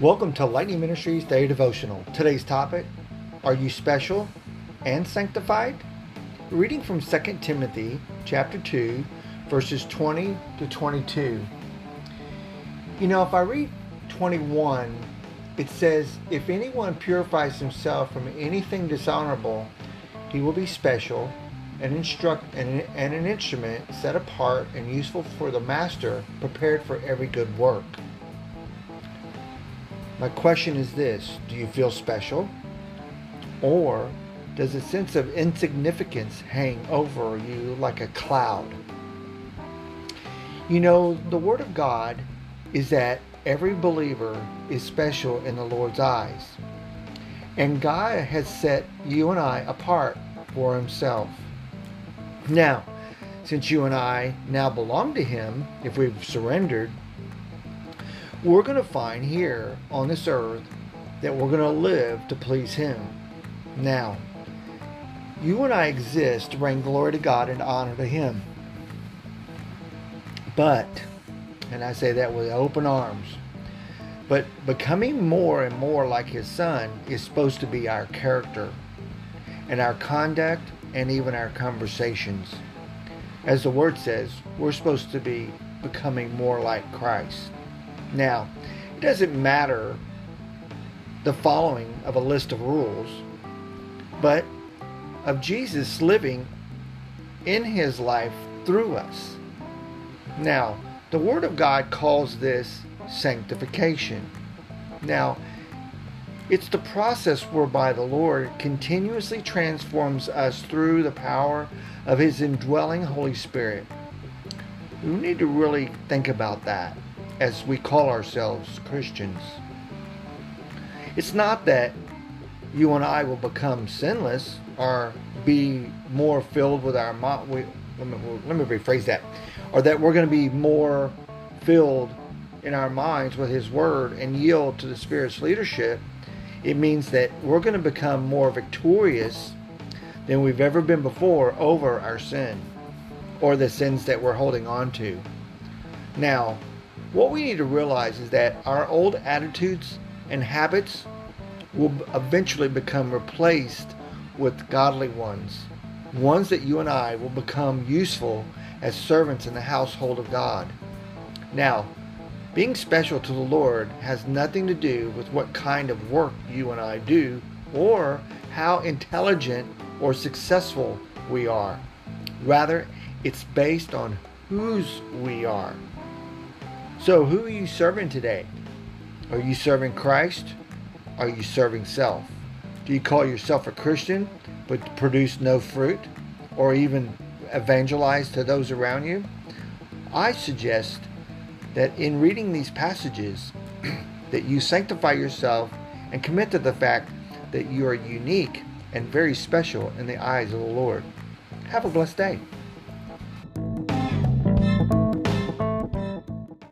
Welcome to Lightning Ministries Daily Devotional. Today's topic Are you special and sanctified? Reading from 2 Timothy chapter 2, verses 20 to 22. You know, if I read 21, it says, If anyone purifies himself from anything dishonorable, he will be special instruct and an instrument set apart and useful for the master, prepared for every good work. My question is this Do you feel special? Or does a sense of insignificance hang over you like a cloud? You know, the Word of God is that every believer is special in the Lord's eyes. And God has set you and I apart for Himself. Now, since you and I now belong to Him, if we've surrendered, we're going to find here on this earth that we're going to live to please Him. Now, you and I exist to bring glory to God and honor to Him. But, and I say that with open arms, but becoming more and more like His Son is supposed to be our character and our conduct and even our conversations. As the Word says, we're supposed to be becoming more like Christ. Now, it doesn't matter the following of a list of rules, but of Jesus living in his life through us. Now, the Word of God calls this sanctification. Now, it's the process whereby the Lord continuously transforms us through the power of His indwelling Holy Spirit. We need to really think about that as we call ourselves Christians. It's not that you and I will become sinless or be more filled with our mind. Let me, let me rephrase that. Or that we're going to be more filled in our minds with His Word and yield to the Spirit's leadership. It means that we're going to become more victorious than we've ever been before over our sin or the sins that we're holding on to. Now, what we need to realize is that our old attitudes and habits will eventually become replaced with godly ones, ones that you and I will become useful as servants in the household of God. Now, being special to the Lord has nothing to do with what kind of work you and I do or how intelligent or successful we are. Rather, it's based on whose we are. So, who are you serving today? Are you serving Christ? Are you serving self? Do you call yourself a Christian but produce no fruit or even evangelize to those around you? I suggest that in reading these passages that you sanctify yourself and commit to the fact that you are unique and very special in the eyes of the Lord. Have a blessed day.